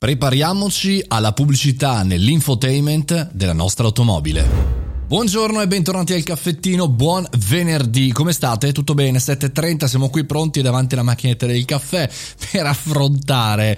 Prepariamoci alla pubblicità nell'infotainment della nostra automobile. Buongiorno e bentornati al caffettino, buon venerdì, come state? Tutto bene? 7.30, siamo qui pronti davanti alla macchinetta del caffè per affrontare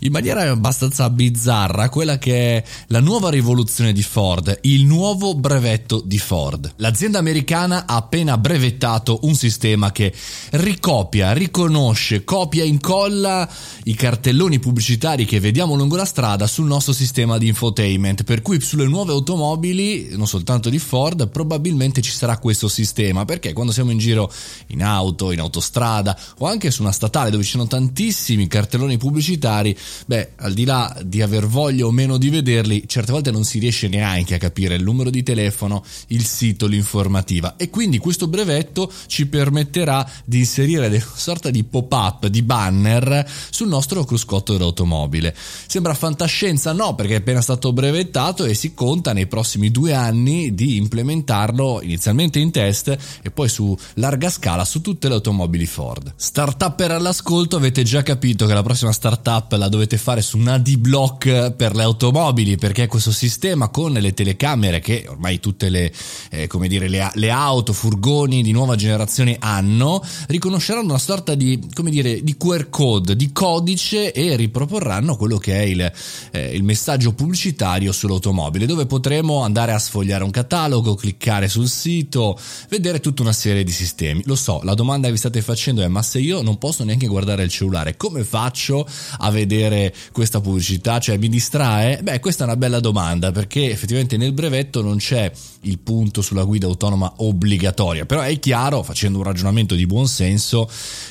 in maniera abbastanza bizzarra quella che è la nuova rivoluzione di Ford, il nuovo brevetto di Ford. L'azienda americana ha appena brevettato un sistema che ricopia, riconosce, copia e incolla i cartelloni pubblicitari che vediamo lungo la strada sul nostro sistema di infotainment, per cui sulle nuove automobili, non soltanto di Ford, probabilmente ci sarà questo sistema, perché quando siamo in giro in auto, in autostrada o anche su una statale dove ci sono tantissimi cartelloni pubblicitari, beh, al di là di aver voglia o meno di vederli, certe volte non si riesce neanche a capire il numero di telefono, il sito, l'informativa. E quindi questo brevetto ci permetterà di inserire una sorta di pop-up, di banner sul nostro cruscotto dell'automobile. Sembra fantascienza? No, perché è appena stato brevettato e si conta nei prossimi due anni di implementarlo inizialmente in test e poi su larga scala su tutte le automobili Ford. Startupper all'ascolto, avete già capito che la prossima startup la dovete fare su un AD-Block per le automobili perché questo sistema con le telecamere che ormai tutte le, eh, dire, le, le, auto, furgoni di nuova generazione hanno, riconosceranno una sorta di, dire, di QR code, di codice e riproporranno quello che è il, eh, il messaggio pubblicitario sull'automobile dove potremo andare a sfogliare un catalogo, cliccare sul sito, vedere tutta una serie di sistemi. Lo so, la domanda che vi state facendo è ma se io non posso neanche guardare il cellulare, come faccio a vedere questa pubblicità? Cioè mi distrae? Beh, questa è una bella domanda perché effettivamente nel brevetto non c'è il punto sulla guida autonoma obbligatoria, però è chiaro, facendo un ragionamento di buon senso,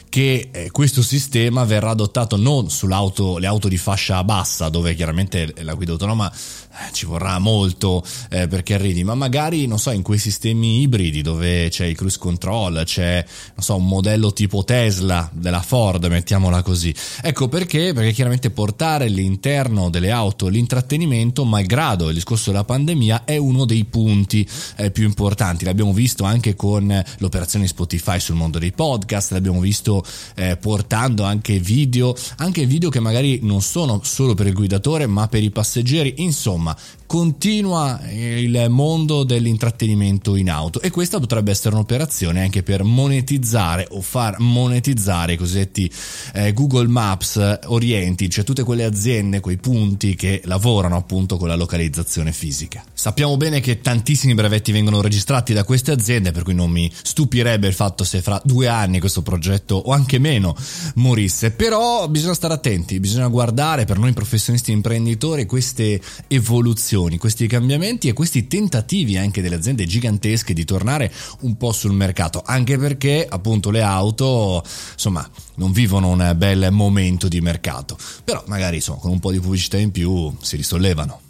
che eh, questo sistema verrà adottato non sulle auto di fascia bassa, dove chiaramente la guida autonoma eh, ci vorrà molto eh, perché arrivi, ma magari, non so, in quei sistemi ibridi dove c'è il cruise control, c'è, non so, un modello tipo Tesla della Ford, mettiamola così. Ecco perché? Perché chiaramente portare all'interno delle auto l'intrattenimento, malgrado il discorso della pandemia, è uno dei punti eh, più importanti. L'abbiamo visto anche con l'operazione Spotify sul mondo dei podcast, l'abbiamo visto eh, portando anche video, anche video che magari non sono solo per il guidatore ma per i passeggeri, insomma continua il mondo dell'intrattenimento in auto e questa potrebbe essere un'operazione anche per monetizzare o far monetizzare i cosiddetti eh, Google Maps orienti, cioè tutte quelle aziende, quei punti che lavorano appunto con la localizzazione fisica. Sappiamo bene che tantissimi brevetti vengono registrati da queste aziende, per cui non mi stupirebbe il fatto se fra due anni questo progetto o anche meno morisse, però bisogna stare attenti, bisogna guardare per noi professionisti imprenditori queste evoluzioni questi cambiamenti e questi tentativi anche delle aziende gigantesche di tornare un po' sul mercato, anche perché appunto le auto, insomma, non vivono un bel momento di mercato, però magari insomma, con un po' di pubblicità in più si risollevano.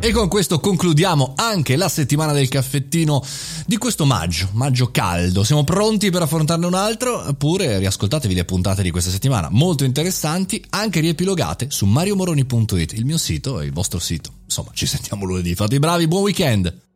E con questo concludiamo anche la settimana del caffettino di questo maggio, maggio caldo. Siamo pronti per affrontarne un altro? Oppure riascoltatevi le puntate di questa settimana, molto interessanti, anche riepilogate su mariomoroni.it, il mio sito e il vostro sito. Insomma, ci sentiamo lunedì. Fate i bravi, buon weekend!